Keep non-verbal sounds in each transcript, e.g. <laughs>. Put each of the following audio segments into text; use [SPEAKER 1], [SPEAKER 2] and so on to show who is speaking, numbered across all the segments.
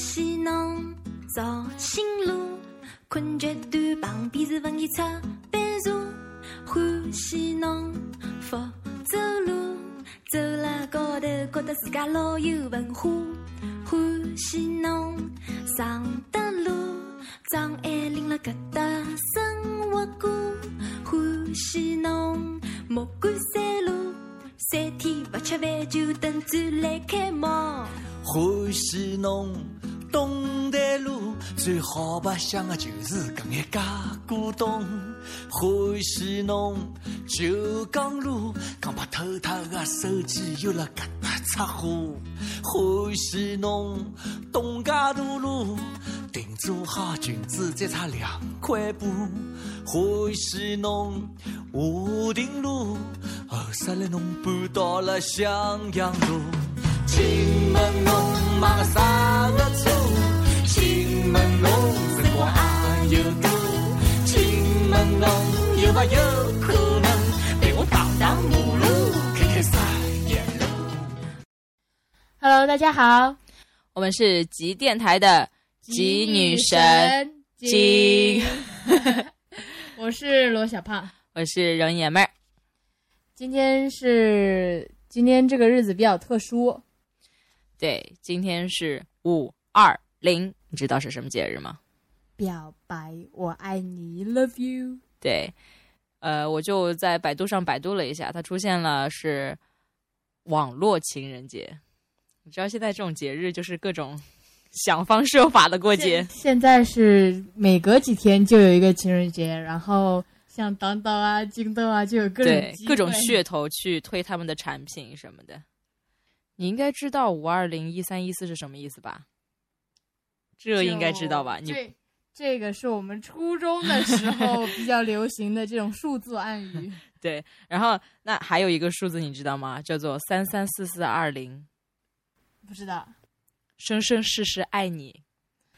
[SPEAKER 1] 喜侬造新路，困觉短旁边是文艺出版社。欢喜侬福走路，走了高头觉得自家老有文化。欢喜侬上得路，张爱玲辣搿搭生活过。欢喜侬莫干山路，三天勿吃饭就等着来开幕。
[SPEAKER 2] 欢喜侬东台路，最好白相的就是搿眼假古董。欢喜侬九江路，讲把偷脱的手机又辣搿搭出货。欢喜侬东家大路，定做好裙子再差两块布。欢喜侬华亭路，后首来侬搬到了襄阳路。请问侬买的啥个车？请问侬辰光还有有没有可能被我路，路
[SPEAKER 3] ？Hello，大家好，
[SPEAKER 4] 我们是极电台的极女神
[SPEAKER 3] 金，<laughs> 我是罗小胖。
[SPEAKER 4] 我是容爷们儿。
[SPEAKER 3] 今天是今天这个日子比较特殊，
[SPEAKER 4] 对，今天是五二零，你知道是什么节日吗？
[SPEAKER 3] 表白我爱你，love you。
[SPEAKER 4] 对，呃，我就在百度上百度了一下，它出现了是网络情人节。你知道现在这种节日就是各种想方设法的过节
[SPEAKER 3] 现，现在是每隔几天就有一个情人节，然后像当当啊、京东啊，就有各种
[SPEAKER 4] 各种噱头去推他们的产品什么的。你应该知道五二零一三一四是什么意思吧？这应该知道吧？你
[SPEAKER 3] 就这这个是我们初中的时候比较流行的这种数字暗语。<laughs>
[SPEAKER 4] 对，然后那还有一个数字你知道吗？叫做三三四四二零，
[SPEAKER 3] 不知道
[SPEAKER 4] 生生世世爱你。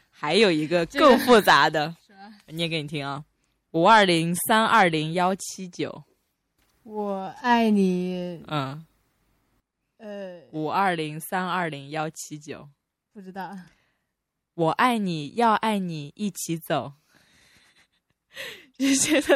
[SPEAKER 4] 还有一个更复杂的？<laughs> 念给你听啊，五二零三二零幺七九，
[SPEAKER 3] 我爱你，
[SPEAKER 4] 嗯，
[SPEAKER 3] 呃，
[SPEAKER 4] 五二零三二零幺七九，
[SPEAKER 3] 不知道。
[SPEAKER 4] 我爱你，要爱你，一起走。<laughs>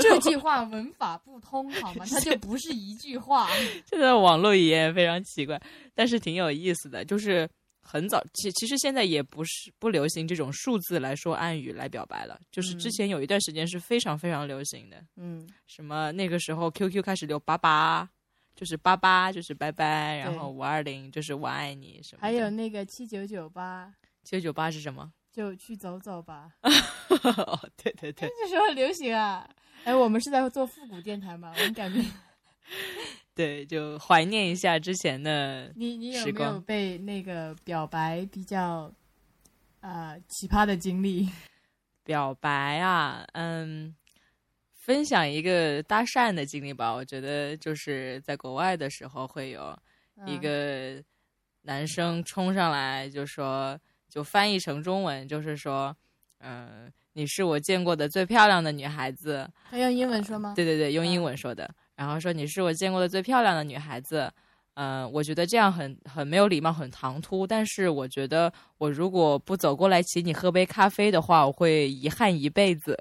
[SPEAKER 3] 这句话文法不通好吗？它就不是一句话。
[SPEAKER 4] 现 <laughs> 在网络语言非常奇怪，但是挺有意思的。就是很早，其其实现在也不是不流行这种数字来说暗语来表白了。就是之前有一段时间是非常非常流行的，
[SPEAKER 3] 嗯，
[SPEAKER 4] 什么那个时候 QQ 开始留八八，就是八八就是拜拜，然后五二零就是我爱你什么。
[SPEAKER 3] 还有那个七九九八，
[SPEAKER 4] 七九九八是什么？
[SPEAKER 3] 就去走走吧。<laughs>
[SPEAKER 4] 哦，对对对，
[SPEAKER 3] 这时候流行啊！哎，我们是在做复古电台吗？我们感觉 <laughs>
[SPEAKER 4] 对，就怀念一下之前的。
[SPEAKER 3] 你你有没有被那个表白比较呃奇葩的经历？
[SPEAKER 4] 表白啊，嗯，分享一个搭讪的经历吧。我觉得就是在国外的时候会有一
[SPEAKER 3] 嗯
[SPEAKER 4] 个男生冲上来就说，就翻译成中文就是说，嗯、你是我见过的最漂亮的女孩子。
[SPEAKER 3] 他用英文说吗？
[SPEAKER 4] 对对对，用英
[SPEAKER 3] 嗯
[SPEAKER 4] 文说的。然后说你是我见过的最漂亮的女孩子。嗯、我觉得这样很很没有礼貌，很唐突。但是我觉得，我如果不走过来请你喝杯咖啡的话，我会遗憾一辈子。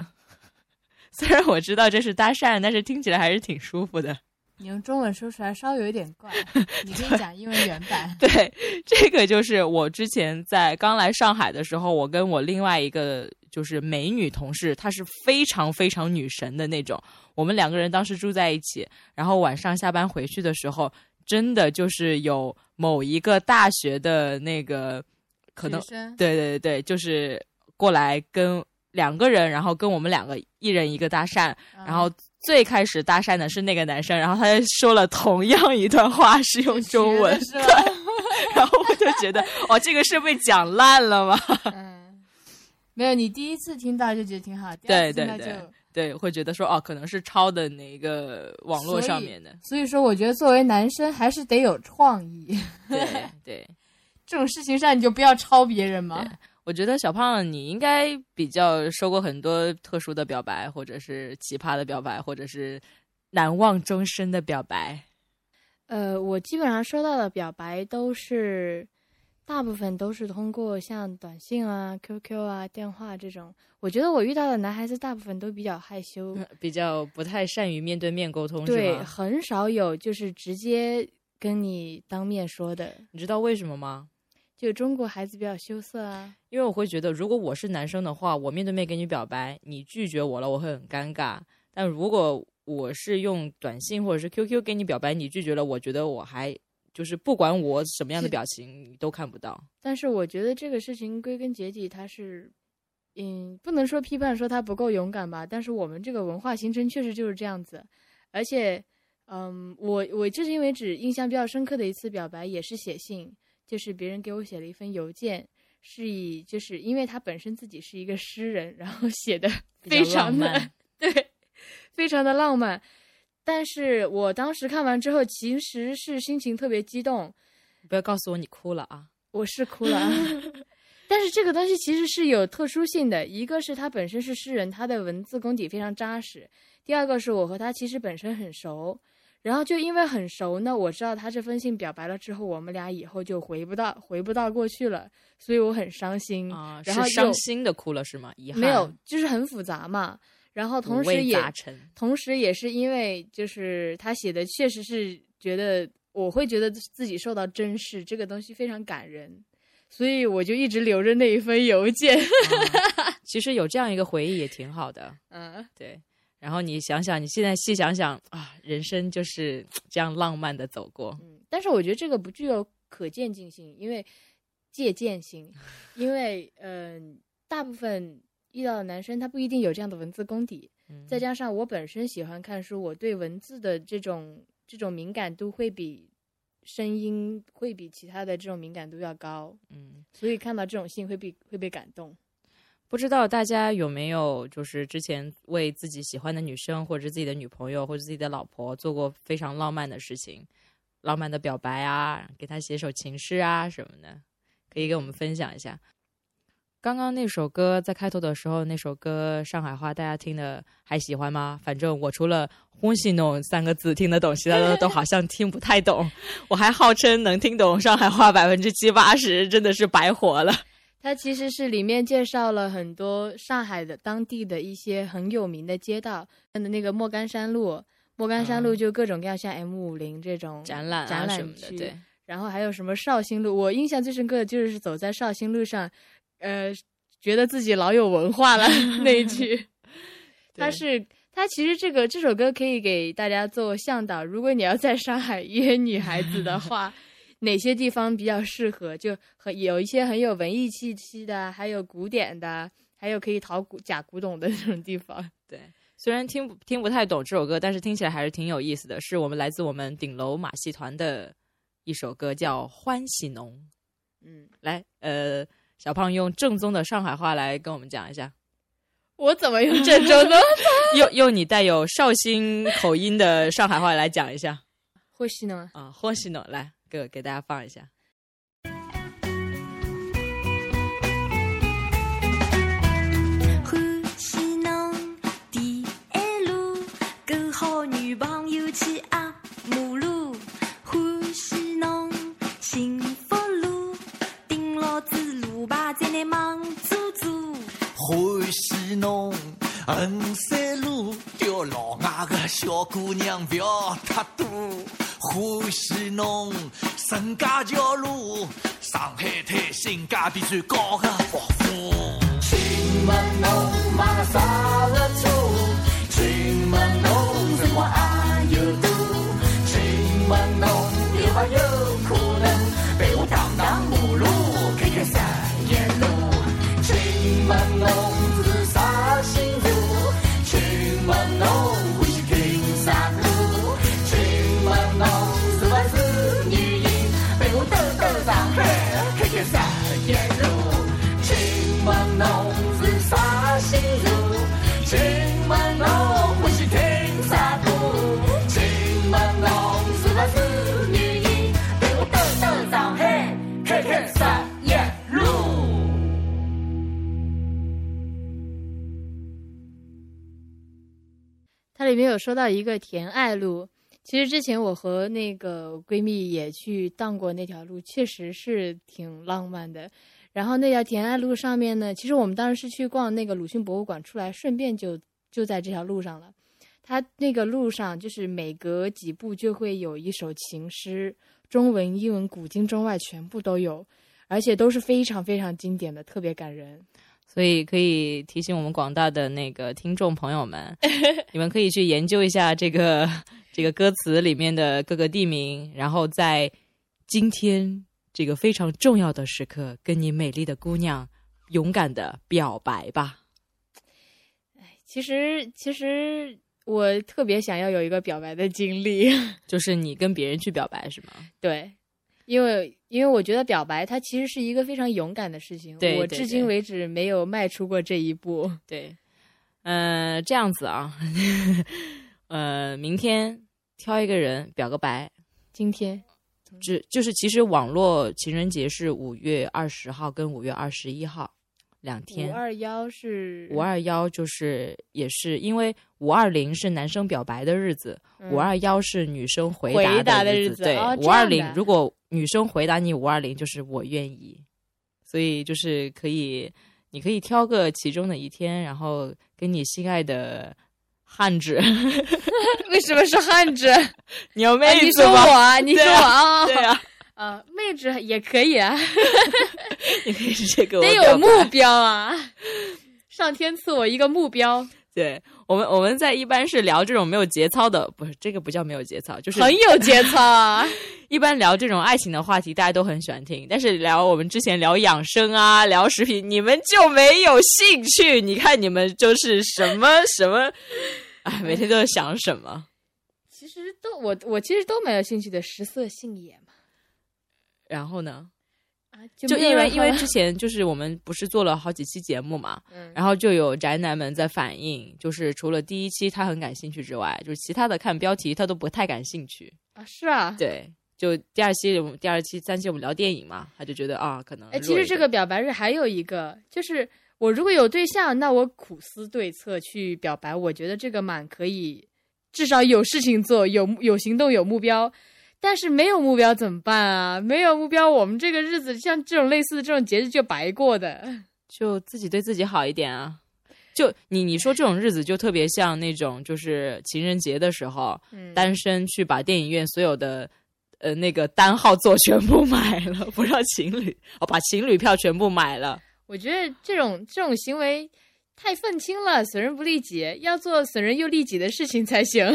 [SPEAKER 4] <laughs> 虽然我知道这是搭讪，但是听起来还是挺舒服的。
[SPEAKER 3] 你用中文说出来稍微有一点怪，<laughs> 你可以讲英文原版。<laughs>
[SPEAKER 4] 对，这个就是我之前在刚来上海的时候，我跟我另外一个就是美女同事，她是非常非常女神的那种。我们两个人当时住在一起，然后晚上下班回去的时候，真的就是有某一个大学的那个可能对对对，就是过来跟两个人，然后跟我们两个一人一个搭讪，
[SPEAKER 3] 嗯
[SPEAKER 4] 然后最开始搭讪的是那个男生，然后他就说了同样一段话，是用中文？然后我就觉得，哦，这个是被讲烂了吗？<laughs>
[SPEAKER 3] 嗯，没有，你第一次听到就觉得挺好，
[SPEAKER 4] 对对对对，会觉得说，哦，可能是抄的哪个网络上面的，
[SPEAKER 3] 所以说，我觉得作为男生还是得有创意。<laughs>
[SPEAKER 4] 对对。
[SPEAKER 3] 这种事情上你就不要抄别人嘛
[SPEAKER 4] 对。我觉得小胖，你应该比较收过很多特殊的表白，或者是奇葩的表白，或者是难忘终身的表白。
[SPEAKER 5] 呃，我基本上收到的表白都是
[SPEAKER 3] 大部分都是通过像短信啊、QQ 啊、电话这种。我觉得我遇到的男孩子大部分都比较害羞，
[SPEAKER 4] 比较不太善于面对面沟通，
[SPEAKER 3] 对？很少有就是直接跟你当面说的。
[SPEAKER 4] 你知道为什么吗？
[SPEAKER 3] 就中国孩子比较羞涩啊，
[SPEAKER 4] 因为我会觉得，如果我是男生的话，我面对面跟你表白，你拒绝我了，我会很尴尬。但如果我是用短信或者是 QQ 跟你表白，你拒绝了，我觉得我还就是不管我什么样的表情，你都看不到。
[SPEAKER 3] 但是我觉得这个事情归根结底，它是，嗯，不能说批判说他不够勇敢吧，但是我们这个文化形成确实就是这样子。而且，嗯，我我至今为止印象比较深刻的一次表白也是写信，就是别人给我写了一封邮件，是以就是因为他本身自己是一个诗人，然后写的 <laughs> 非常的
[SPEAKER 4] 浪漫 <laughs>
[SPEAKER 3] 对，非常的浪漫。但是我当时看完之后，其实是心情特别激动，
[SPEAKER 4] 不要告诉我你哭了啊！
[SPEAKER 3] 我是哭了。<laughs> 但是这个东西其实是有特殊性的，一个是他本身是诗人，他的文字功底非常扎实；第二个是我和他其实本身很熟，然后就因为很熟呢，我知道他这封信表白了之后，我们俩以后就回不到回不到过去了，所以我很伤心。
[SPEAKER 4] 啊，
[SPEAKER 3] 然后
[SPEAKER 4] 是伤心的哭了是吗？遗憾
[SPEAKER 3] 没有，就是很复杂嘛。然后同时也。同时也是因为就是他写的确实是觉得我会觉得自己受到珍视，这个东西非常感人，所以我就一直留着那一封邮件。
[SPEAKER 4] 啊其实有这样一个回忆也挺好的，<laughs>
[SPEAKER 3] 嗯，
[SPEAKER 4] 对。然后你想想，你现在细想想啊，人生就是 <tsk> 这样浪漫的走过。
[SPEAKER 3] 嗯，但是我觉得这个不具有可渐进性，因为借鉴性，<laughs> 因为嗯、大部分遇到的男生他不一定有这样的文字功底，
[SPEAKER 4] 嗯
[SPEAKER 3] 再加上我本身喜欢看书，我对文字的这种这种敏感度会比声音会比其他的这种敏感度要高，
[SPEAKER 4] 嗯，
[SPEAKER 3] 所以看到这种信会被会被感动。
[SPEAKER 4] 不知道大家有没有就是之前为自己喜欢的女生或者自己的女朋友或者自己的老婆做过非常浪漫的事情，浪漫的表白啊，给她写首情诗啊什么的，可以跟我们分享一下。刚刚那首歌在开头的时候，那首歌上海话大家听的还喜欢吗？反正我除了“欢喜弄”三个字听得懂，其他的都好像听不太懂。我还号称能听懂上海话百分之七八十，真的是白活了。
[SPEAKER 3] 它其实是里面介绍了很多上海的当地的一些很有名的街道，的那个莫干山路，莫干山路
[SPEAKER 4] 嗯
[SPEAKER 3] 就各种各样，像 M 五零这种
[SPEAKER 4] 展览
[SPEAKER 3] 展览
[SPEAKER 4] 啊什么的，
[SPEAKER 3] 区
[SPEAKER 4] 对。
[SPEAKER 3] 然后还有什么绍兴路，我印象最深刻的就是走在绍兴路上，呃，觉得自己老有文化了 <laughs> 那一句。<laughs> 它是它其实这个这首歌可以给大家做向导，如果你要在上海约女孩子的话，哪些地方比较适合？就很有一些很有文艺气息的，还有古典的，还有可以淘古假古董的这种地方。<laughs>
[SPEAKER 4] 对，虽然听不听不太懂这首歌，但是听起来还是挺有意思的。是我们来自我们顶楼马戏团的一首歌，叫《欢喜浓》。
[SPEAKER 3] 嗯，
[SPEAKER 4] 来，呃，小胖用正宗的上海话来跟我们讲一下，
[SPEAKER 3] 我怎么用郑州的？<laughs>
[SPEAKER 4] 用用你带有绍兴口音的上海话来讲一下
[SPEAKER 3] 欢喜呢？
[SPEAKER 4] 啊，欢喜浓，来给给大家放一下。
[SPEAKER 1] 欢喜侬第一路，跟好女朋友去压马路。欢喜侬幸福路，顶牢子路牌在那忙做做。
[SPEAKER 2] 欢喜侬衡山路，钓老外的小姑娘不要太多。欢喜侬沈家桥路，上海滩性价比最高的服务。请问侬买了啥个车？请问侬生活还有多？请问侬有没有
[SPEAKER 3] 说到一个田爱路，其实之前我和那个闺蜜也去荡过那条路，确实是挺浪漫的。然后那条田爱路上面呢，其实我们当时是去逛那个鲁迅博物馆，出来顺便就就在这条路上了。它那个路上就是每隔几步就会有一首情诗，中文、英文、古今中外全部都有，而且都是非常非常经典的，特别感人。
[SPEAKER 4] 所以可以提醒我们广大的那个听众朋友们，<laughs> 你们可以去研究一下这个这个歌词里面的各个地名，然后在今天这个非常重要的时刻，跟你美丽的姑娘勇敢的表白吧。
[SPEAKER 3] 其实，其实我特别想要有一个表白的经历，<laughs>
[SPEAKER 4] 就是你跟别人去表白是吗？
[SPEAKER 3] 对，因为因为我觉得表白它其实是一个非常勇敢的事情，我至今为止没有迈出过这一步。<laughs>
[SPEAKER 4] 对，呃，这样子啊，<laughs> 呃，明天挑一个人表个白，
[SPEAKER 3] 今天
[SPEAKER 4] 只就是其实网络情人节是五月二十号跟五月二十一号两天
[SPEAKER 3] 五。二幺是
[SPEAKER 4] 五二幺就是也是因为五二零是男生表白的日子，
[SPEAKER 3] 嗯
[SPEAKER 4] 五二幺是女生回
[SPEAKER 3] 回答
[SPEAKER 4] 的
[SPEAKER 3] 的日子
[SPEAKER 4] 对，
[SPEAKER 3] 哦
[SPEAKER 4] 五二零如果女生回答你五二零，就是我愿意，所以就是可以，你可以挑个其中的一天，然后跟你心爱的汉子。<laughs>
[SPEAKER 3] 为什么是汉子？
[SPEAKER 4] 你要妹
[SPEAKER 3] 啊你说我，啊，你说我啊，
[SPEAKER 4] 对啊，<laughs>
[SPEAKER 3] 啊，妹子也可以啊，<laughs>
[SPEAKER 4] 你可以直接给我
[SPEAKER 3] 得有目标啊，上天赐我一个目标，
[SPEAKER 4] 对我们，我们在一般是聊这种没有节操的，不是这个不叫没有节操，就是
[SPEAKER 3] 很有节操啊。<laughs>
[SPEAKER 4] 一般聊这种爱情的话题，大家都很喜欢听。但是聊我们之前聊养生啊，聊食品，你们就没有兴趣。你看你们就是什么什么，哎，每天都在想什么。
[SPEAKER 3] 其实都我我其实都蛮有兴趣的，食色性也嘛。
[SPEAKER 4] 然后呢，
[SPEAKER 3] 啊，
[SPEAKER 4] 就因为因为之前就是我们不是做了好几期节目嘛，
[SPEAKER 3] 嗯
[SPEAKER 4] 然后就有宅男们在反映，就是除了第一期他很感兴趣之外，就是其他的看标题他都不太感兴趣。
[SPEAKER 3] 啊是啊，
[SPEAKER 4] 对，就第二期我们第二期、三期我们聊电影嘛，他就觉得啊，可能
[SPEAKER 3] 哎，其实这个表白日还有一个，就是我如果有对象，那我苦思对策去表白，我觉得这个蛮可以，至少有事情做，有有行动，有目标。但是没有目标怎么办啊？没有目标，我们这个日子像这种类似的这种节日就白过的。
[SPEAKER 4] 就自己对自己好一点啊。就你你说这种日子就特别像那种就是情人节的时候，
[SPEAKER 3] 嗯，
[SPEAKER 4] 单身去把电影院所有的呃那个单号座全部买了，不让情侣哦把情侣票全部买了。
[SPEAKER 3] 我觉得这种这种行为太愤青了，损人不利己，要做损人又利己的事情才行。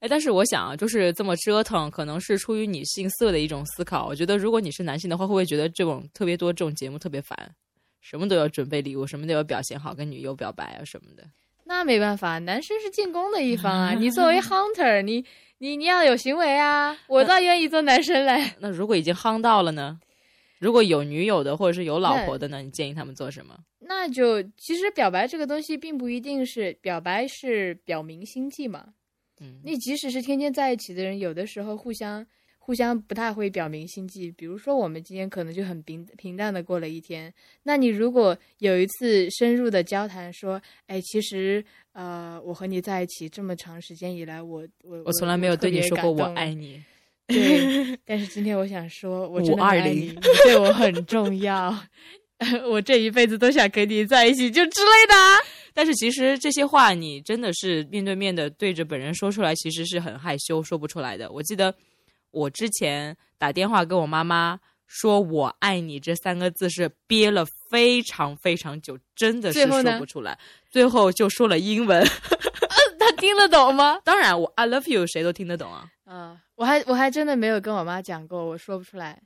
[SPEAKER 4] 哎，但是我想啊，就是这么折腾，可能是出于你性色的一种思考。我觉得如果你是男性的话，会不会觉得这种特别多这种节目特别烦？什么都要准备礼物，什么都要表现好，跟女友表白啊什么的。
[SPEAKER 3] 那没办法，男生是进攻的一方啊。<laughs> 你作为 hunter，你你你要有行为啊。我倒愿意做男生嘞。
[SPEAKER 4] 那如果已经夯到了呢？如果有女友的或者是有老婆的呢？你建议他们做什么？
[SPEAKER 3] 那就其实表白这个东西，并不一定是表白是表明心迹嘛。
[SPEAKER 4] 嗯，
[SPEAKER 3] 你即使是天天在一起的人，有的时候互相互相不太会表明心迹。比如说，我们今天可能就很平平淡的过了一天。那你如果有一次深入的交谈，说，哎，其实呃，我和你在一起这么长时间以来，我我
[SPEAKER 4] 我从来没有对你说过我爱
[SPEAKER 3] 你。对，<laughs> 但是今天我想说，我真的很爱
[SPEAKER 4] 520
[SPEAKER 3] 你，你对我很重要，<laughs> 我这一辈子都想跟你在一起，就之类的啊。
[SPEAKER 4] 但是其实这些话你真的是面对面的对着本人说出来，其实是很害羞，说不出来的。我记得我之前打电话跟我妈妈说我爱你这三个字是憋了非常非常久，真的是说不出来，最后就说了英文。<laughs>
[SPEAKER 3] 他听得懂吗？
[SPEAKER 4] 当然，我 I love you 谁都听得懂啊。
[SPEAKER 3] 啊，我还我还真的没有跟我妈讲过，我说不出来，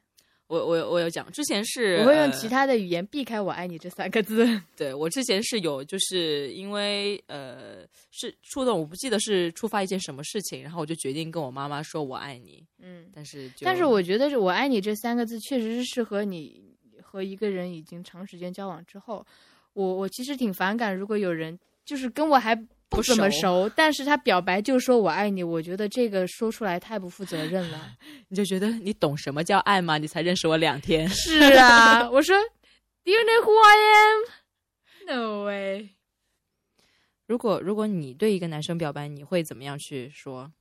[SPEAKER 4] 我我我有讲，之前是
[SPEAKER 3] 我会用
[SPEAKER 4] 呃
[SPEAKER 3] 其他的语言避开“我爱你”这三个字。<laughs>
[SPEAKER 4] 对我之前是有，就是因为呃是触动，我不记得是触发一件什么事情，然后我就决定跟我妈妈说我爱你，
[SPEAKER 3] 嗯，
[SPEAKER 4] 但是
[SPEAKER 3] 但是我觉得是“我爱你”这三个字确实是适合你和一个人已经长时间交往之后。我我其实挺反感，如果有人就是跟我还不
[SPEAKER 4] 不
[SPEAKER 3] 怎么
[SPEAKER 4] 熟
[SPEAKER 3] 熟，但是他表白就说我爱你，我觉得这个说出来太不负责任了。<laughs>
[SPEAKER 4] 你就觉得你懂什么叫爱吗？你才认识我两天，
[SPEAKER 3] 是啊，我说，Do you know who I am? No way。<laughs>
[SPEAKER 4] 如果如果你对一个男生表白，你会怎么样去说？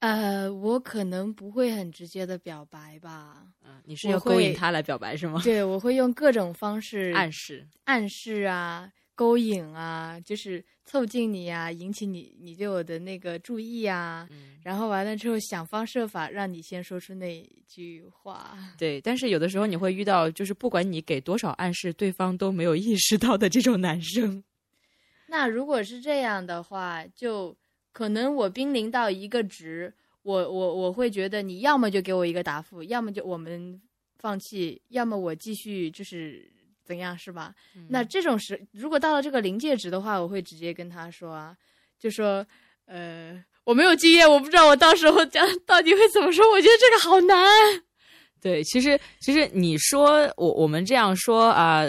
[SPEAKER 3] 呃，我可能不会很直接的表白吧，
[SPEAKER 4] 嗯，你是要勾引他来表白是吗？
[SPEAKER 3] 对我会用各种方式
[SPEAKER 4] 暗示，
[SPEAKER 3] 暗示啊、勾引啊，就是凑近你啊，引起你你对我的那个注意啊，
[SPEAKER 4] 嗯，
[SPEAKER 3] 然后完了之后想方设法让你先说出那句话。<laughs>
[SPEAKER 4] 对。但是有的时候你会遇到，就是不管你给多少暗示，对方都没有意识到的这种男生。<laughs>
[SPEAKER 3] 那如果是这样的话，就可能我濒临到一个值，我我我会觉得你要么就给我一个答复，要么就我们放弃，要么我继续就是怎样，是吧？那这种时，如果到了这个临界值的话，我会直接跟他说啊，就说呃，我没有经验，我不知道我到时候讲到底会怎么说，我觉得这个好难。
[SPEAKER 4] 对，其实其实你说我我们这样说啊、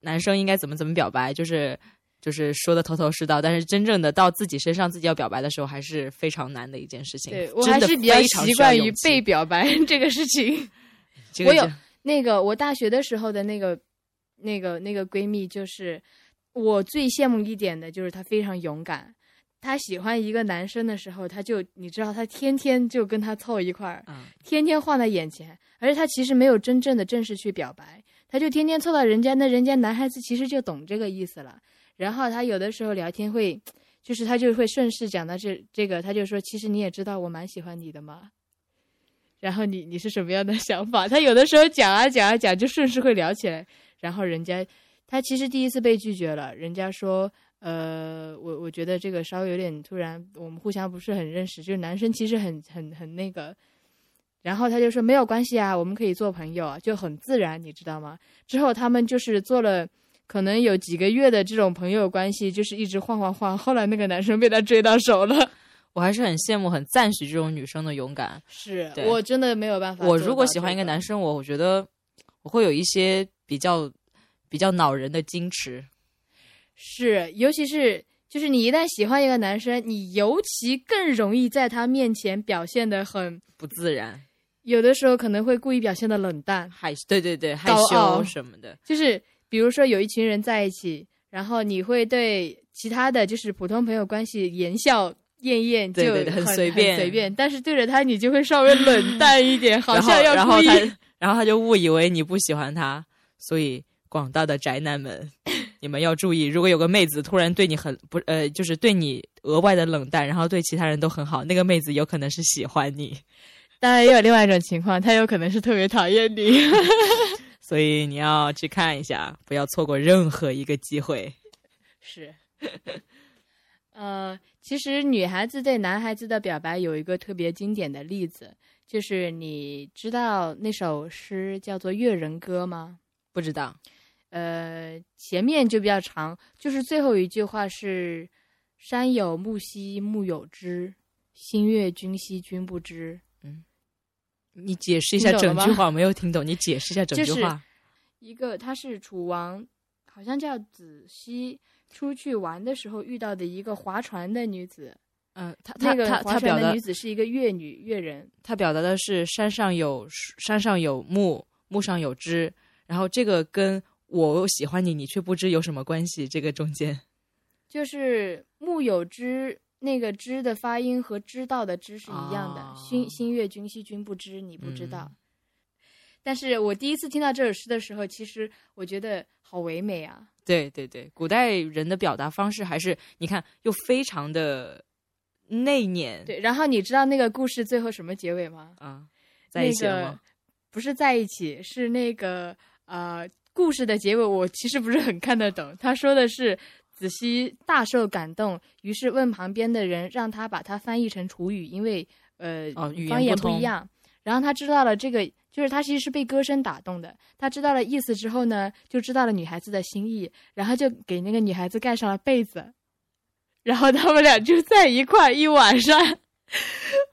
[SPEAKER 4] 男生应该怎么怎么表白，就是就是说的头头是道，但是真正的到自己身上，自己要表白的时候，还是非常难的一件事情。
[SPEAKER 3] 对我还是比较习惯于被表白 <laughs> 这个事情。我有
[SPEAKER 4] 这个就
[SPEAKER 3] 那个我大学的时候的那个那个那个闺蜜，就是我最羡慕一点的，就是她非常勇敢。她喜欢一个男生的时候，她就你知道，她天天就跟他凑一块儿，
[SPEAKER 4] 嗯
[SPEAKER 3] 天天晃在眼前，而且她其实没有真正的正式去表白，她就天天凑到人家，那人家男孩子其实就懂这个意思了。然后她有的时候聊天会，就是她就会顺势讲到这这个，她就说，其实你也知道我蛮喜欢你的嘛。然后你你是什么样的想法？她有的时候讲啊讲啊讲，就顺势会聊起来。然后人家他其实第一次被拒绝了，人家说，呃，我我觉得这个稍微有点突然，我们互相不是很认识，就是男生其实很很很那个。然后他就说没有关系啊，我们可以做朋友啊，就很自然，你知道吗？之后他们就是做了可能有几个月的这种朋友关系，就是一直晃晃晃。后来那个男生被他追到手了。<laughs>
[SPEAKER 4] 我还是很羡慕、很赞许这种女生的勇敢。
[SPEAKER 3] 是我真的没有办法。
[SPEAKER 4] 我如果喜欢一个男，生，我我觉得我会有一些比较比较恼人的矜持。
[SPEAKER 3] 是，尤其是就是你一旦喜欢一个男生，你尤其更容易在他面前表现的很，
[SPEAKER 4] 不自然，
[SPEAKER 3] 有的时候可能会故意表现的冷淡，
[SPEAKER 4] 害羞对对对，害羞什么的。
[SPEAKER 3] 就是比如说有一群人在一起，然后你会对其他的就是普通朋友关系言笑晏晏，就
[SPEAKER 4] 对对对很
[SPEAKER 3] 很
[SPEAKER 4] 随便
[SPEAKER 3] 随便，但是对着他你就会稍微冷淡一点，<laughs> 好像要故意。
[SPEAKER 4] 然后他然后他就误以为你不喜欢他，所以广大的宅男们，你们要注意，如果有个妹子突然对你很不呃，就是对你额外的冷淡，然后对其他人都很好，那个妹子有可能是喜欢你，
[SPEAKER 3] 当然也有另外一种情况，她有可能是特别讨厌你。<laughs>
[SPEAKER 4] 所以你要去看一下，不要错过任何一个机会。
[SPEAKER 3] 是，<laughs> 呃，其实女孩子对男孩子的表白有一个特别经典的例子，就是你知道那首诗叫做《越人歌》吗？
[SPEAKER 4] 不知道，
[SPEAKER 3] 呃，前面就比较长，就是最后一句话是“山有木兮木有枝，心悦君兮君不知嗯
[SPEAKER 4] 你解释一下整句话，我没有听懂，你解释一下整
[SPEAKER 3] 就是
[SPEAKER 4] 句话。”。
[SPEAKER 3] 一个，他是楚王，好像叫子熙，出去玩的时候遇到的一个划船的女子。
[SPEAKER 4] 嗯，他
[SPEAKER 3] 那个
[SPEAKER 4] 他他
[SPEAKER 3] 划
[SPEAKER 4] 他表
[SPEAKER 3] 的女子是一个越女越人，
[SPEAKER 4] 他表达的是山上有树山上有木，木上有枝，然后这个跟我喜欢你，你却不知有什么关系？这个中间，
[SPEAKER 3] 就是木有枝，那个知的发音和知道的知是一样的。
[SPEAKER 4] 哦
[SPEAKER 3] 心心悦君兮君不知，你不知道。
[SPEAKER 4] 嗯
[SPEAKER 3] 但是我第一次听到这首诗的时候，其实我觉得好唯美啊。
[SPEAKER 4] 对对对，古代人的表达方式还是你看又非常的内敛，
[SPEAKER 3] 对，然后你知道那个故事最后什么结尾吗？
[SPEAKER 4] 啊，在一起了吗？
[SPEAKER 3] 那个不是在一起，是那个呃，故事的结尾我其实不是很看得懂。他说的是子熙大受感动，于是问旁边的人让他把它翻译成楚语，因为呃、方言
[SPEAKER 4] 不
[SPEAKER 3] 一样。然后他知道了这个，就是他其实是被歌声打动的。他知道了意思之后呢，就知道了女孩子的心意，然后就给那个女孩子盖上了被子，然后他们俩就在一块一晚上。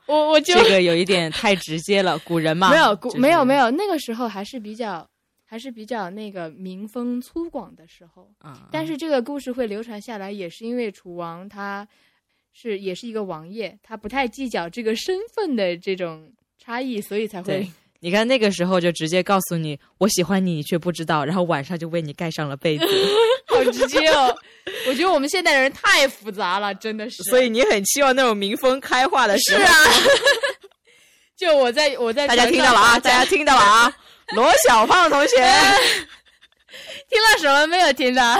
[SPEAKER 3] 我我就
[SPEAKER 4] 这个有一点太直接了，古人嘛，
[SPEAKER 3] 没有，
[SPEAKER 4] 就是
[SPEAKER 3] 没有，没有，那个时候还是比较，还是比较那个民风粗犷的时候。
[SPEAKER 4] 啊，
[SPEAKER 3] 但是这个故事会流传下来，也是因为楚王他是也是一个王爷，他不太计较这个身份的这种差异，所以才会
[SPEAKER 4] 对你看那个时候就直接告诉你我喜欢你，你却不知道，然后晚上就为你盖上了被子，<laughs>
[SPEAKER 3] 好直接哦！我觉得我们现代人太复杂了，真的是。
[SPEAKER 4] 所以你很期望那种民风开化的时候。
[SPEAKER 3] 是啊，<laughs> 就我在我在
[SPEAKER 4] 大家听到了啊！大家听到了啊！<laughs> 罗小胖同学
[SPEAKER 3] 听了什么没有听到？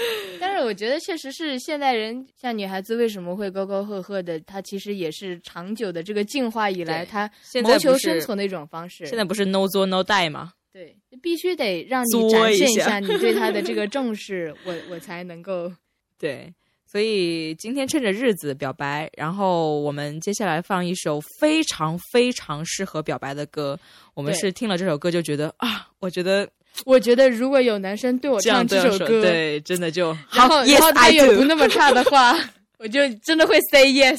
[SPEAKER 3] <laughs> 但是我觉得确实是现代人，像女孩子为什么会沟沟壑壑的？她其实也是长久的这个进化以来，她谋求生存的一种方式。
[SPEAKER 4] 现在不是 no 作 no die 吗？
[SPEAKER 3] 对，必须得让你展现一下你对她的这个 <laughs> 重视，我我才能够。
[SPEAKER 4] 对，所以今天趁着日子表白，然后我们接下来放一首非常非常适合表白的歌。我们是听了这首歌就觉得啊，我觉得 <laughs>
[SPEAKER 3] 我觉得如果有男生对我唱这首歌，
[SPEAKER 4] 对，真的就
[SPEAKER 3] 然
[SPEAKER 4] 好
[SPEAKER 3] 后然后他也不。那么差的话，<laughs> 我就真的会 say yes，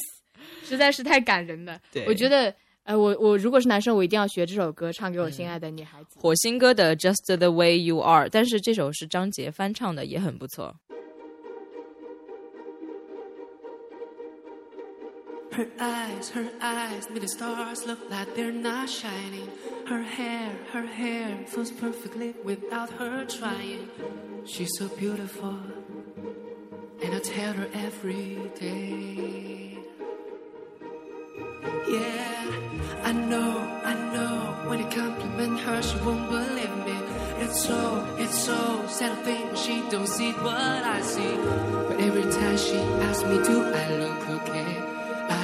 [SPEAKER 3] 实在是太感人了。
[SPEAKER 4] 对
[SPEAKER 3] 我觉得，呃，我我如果是男生，我一定要学这首歌，唱给我
[SPEAKER 4] 嗯
[SPEAKER 3] 心爱的女孩子。
[SPEAKER 4] 火星哥的 Just the Way You Are，但是这首是张杰翻唱的，也很不错。
[SPEAKER 5] Her eyes, her eyes, made the stars look like they're not shining. Her hair, her hair flows perfectly without her trying. She's so beautiful, and I tell her every day. Yeah, I know, I know. When I compliment her, she won't believe me. It's so, it's so sad to think she don't see what I see. But every time she asks me, do I look okay?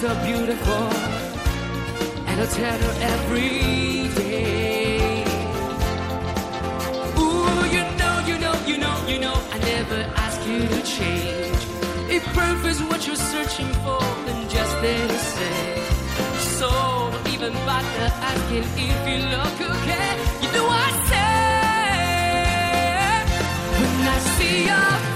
[SPEAKER 5] so beautiful, and I tell her every day. Ooh, you know, you know, you know, you know, I never ask you to change. If perfect's what you're searching for, then just let it say. So don't even bother asking if you look okay. You know what I say when I see your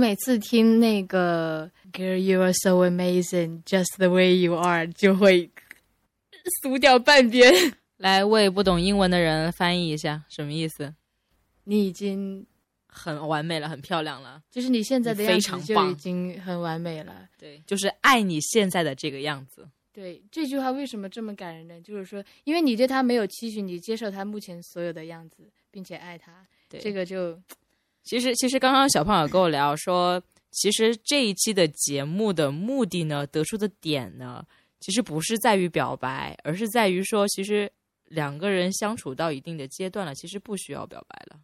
[SPEAKER 3] 每次听那个 "Girl, you are so amazing, just the way you are"，就会酥掉半边。<laughs>
[SPEAKER 4] 来为不懂英文的人翻译一下，什么意思？
[SPEAKER 3] 你已经
[SPEAKER 4] 很完美了，很漂亮了。
[SPEAKER 3] 就是你现在的样子就已经很完美了。
[SPEAKER 4] 对，就是爱你现在的这个样子。
[SPEAKER 3] 对这句话为什么这么感人呢？就是说，因为你对他没有期许，你接受他目前所有的样子，并且爱他，
[SPEAKER 4] 对
[SPEAKER 3] 这个就
[SPEAKER 4] 其实，其实刚刚小胖有跟我聊说，其实这一期的节目的目的呢，得出的点呢，其实不是在于表白，而是在于说，其实两个人相处到一定的阶段了，其实不需要表白了。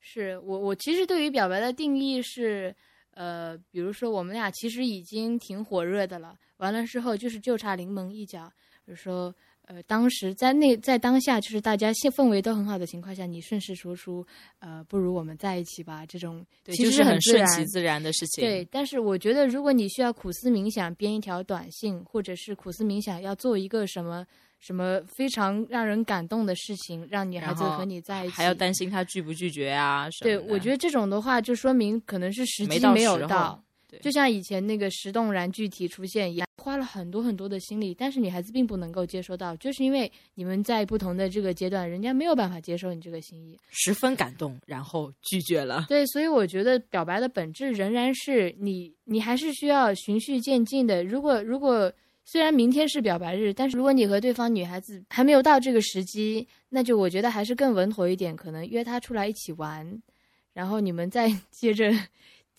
[SPEAKER 3] 是我我其实对于表白的定义是，呃，比如说我们俩其实已经挺火热的了，完了之后就是就差临门一脚，比如说。呃，当时在那在当下，就是大家现氛围都很好的情况下，你顺势说出，呃，不如我们在一起吧，这种
[SPEAKER 4] 对，
[SPEAKER 3] 其实
[SPEAKER 4] 就是很顺其自然的事情。
[SPEAKER 3] 对，但是我觉得，如果你需要苦思冥想编一条短信，或者是苦思冥想要做一个什么什么非常让人感动的事情，让女孩子和你在一起，
[SPEAKER 4] 还要担心他拒不拒绝啊
[SPEAKER 3] 对，我觉得这种的话，就说明可能是时机没有到。
[SPEAKER 4] 对
[SPEAKER 3] 就像以前那个石动然具体出现一样，花了很多很多的心力，但是女孩子并不能够接收到，就是因为你们在不同的这个阶段，人家没有办法接受你这个心意。
[SPEAKER 4] 十分感动，然后拒绝了。
[SPEAKER 3] 对，所以我觉得表白的本质仍然是你，你还是需要循序渐进的。如果如果虽然明天是表白日，但是如果你和对方女孩子还没有到这个时机，那就我觉得还是更稳妥一点，可能约她出来一起玩，然后你们再 <laughs> 接着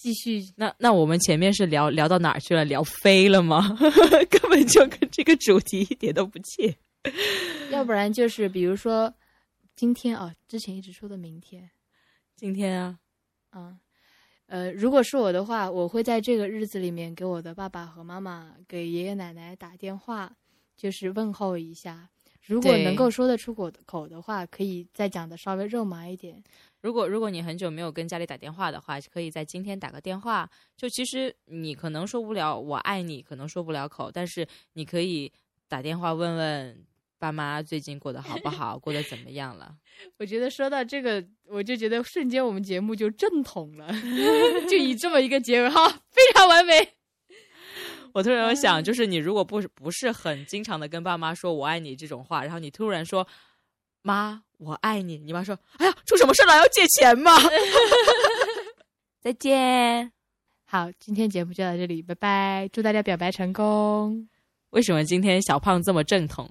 [SPEAKER 3] 继续。
[SPEAKER 4] 那那我们前面是聊聊到哪儿去了？聊飞了吗？<laughs> 根本就跟这个主题一点都不切。
[SPEAKER 3] 要不然就是比如说今天啊，之前一直说的明天，
[SPEAKER 4] 今天啊，
[SPEAKER 3] 嗯，呃，如果是我的话，我会在这个日子里面给我的爸爸和妈妈、给爷爷奶奶打电话，就是问候一下。如果能够说得出口的口的话，可以再讲的稍微肉麻一点。
[SPEAKER 4] 如果如果你很久没有跟家里打电话的话，可以在今天打个电话。就其实你可能说不了“我爱你”，可能说不了口，但是你可以打电话问问爸妈最近过得好不好，过得怎么样了。<laughs>
[SPEAKER 3] 我觉得说到这个，我就觉得瞬间我们节目就正统了，<laughs> 就以这么一个结尾，哈，非常完美。
[SPEAKER 4] 我突然有想，就是你如果不是不是很经常的跟爸妈说“我爱你”这种话，然后你突然说“妈，我爱你”，你妈说：“哎呀，出什么事了？要借钱吗？” <laughs> 再见。
[SPEAKER 3] 好，今天节目就到这里，拜拜，祝大家表白成功。
[SPEAKER 4] 为什么今天小胖这么正统？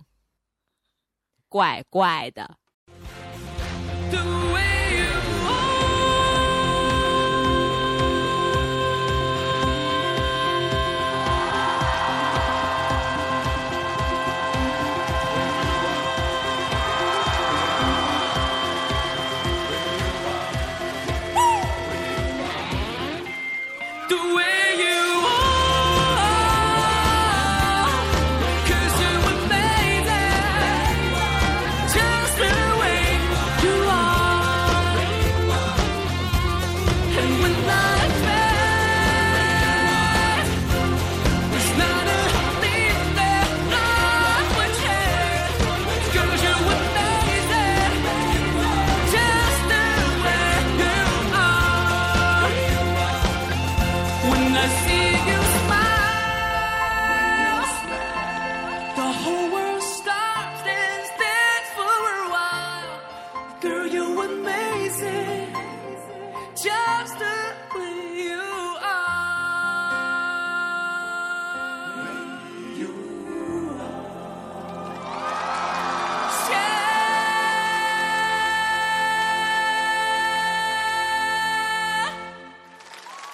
[SPEAKER 4] 怪怪的。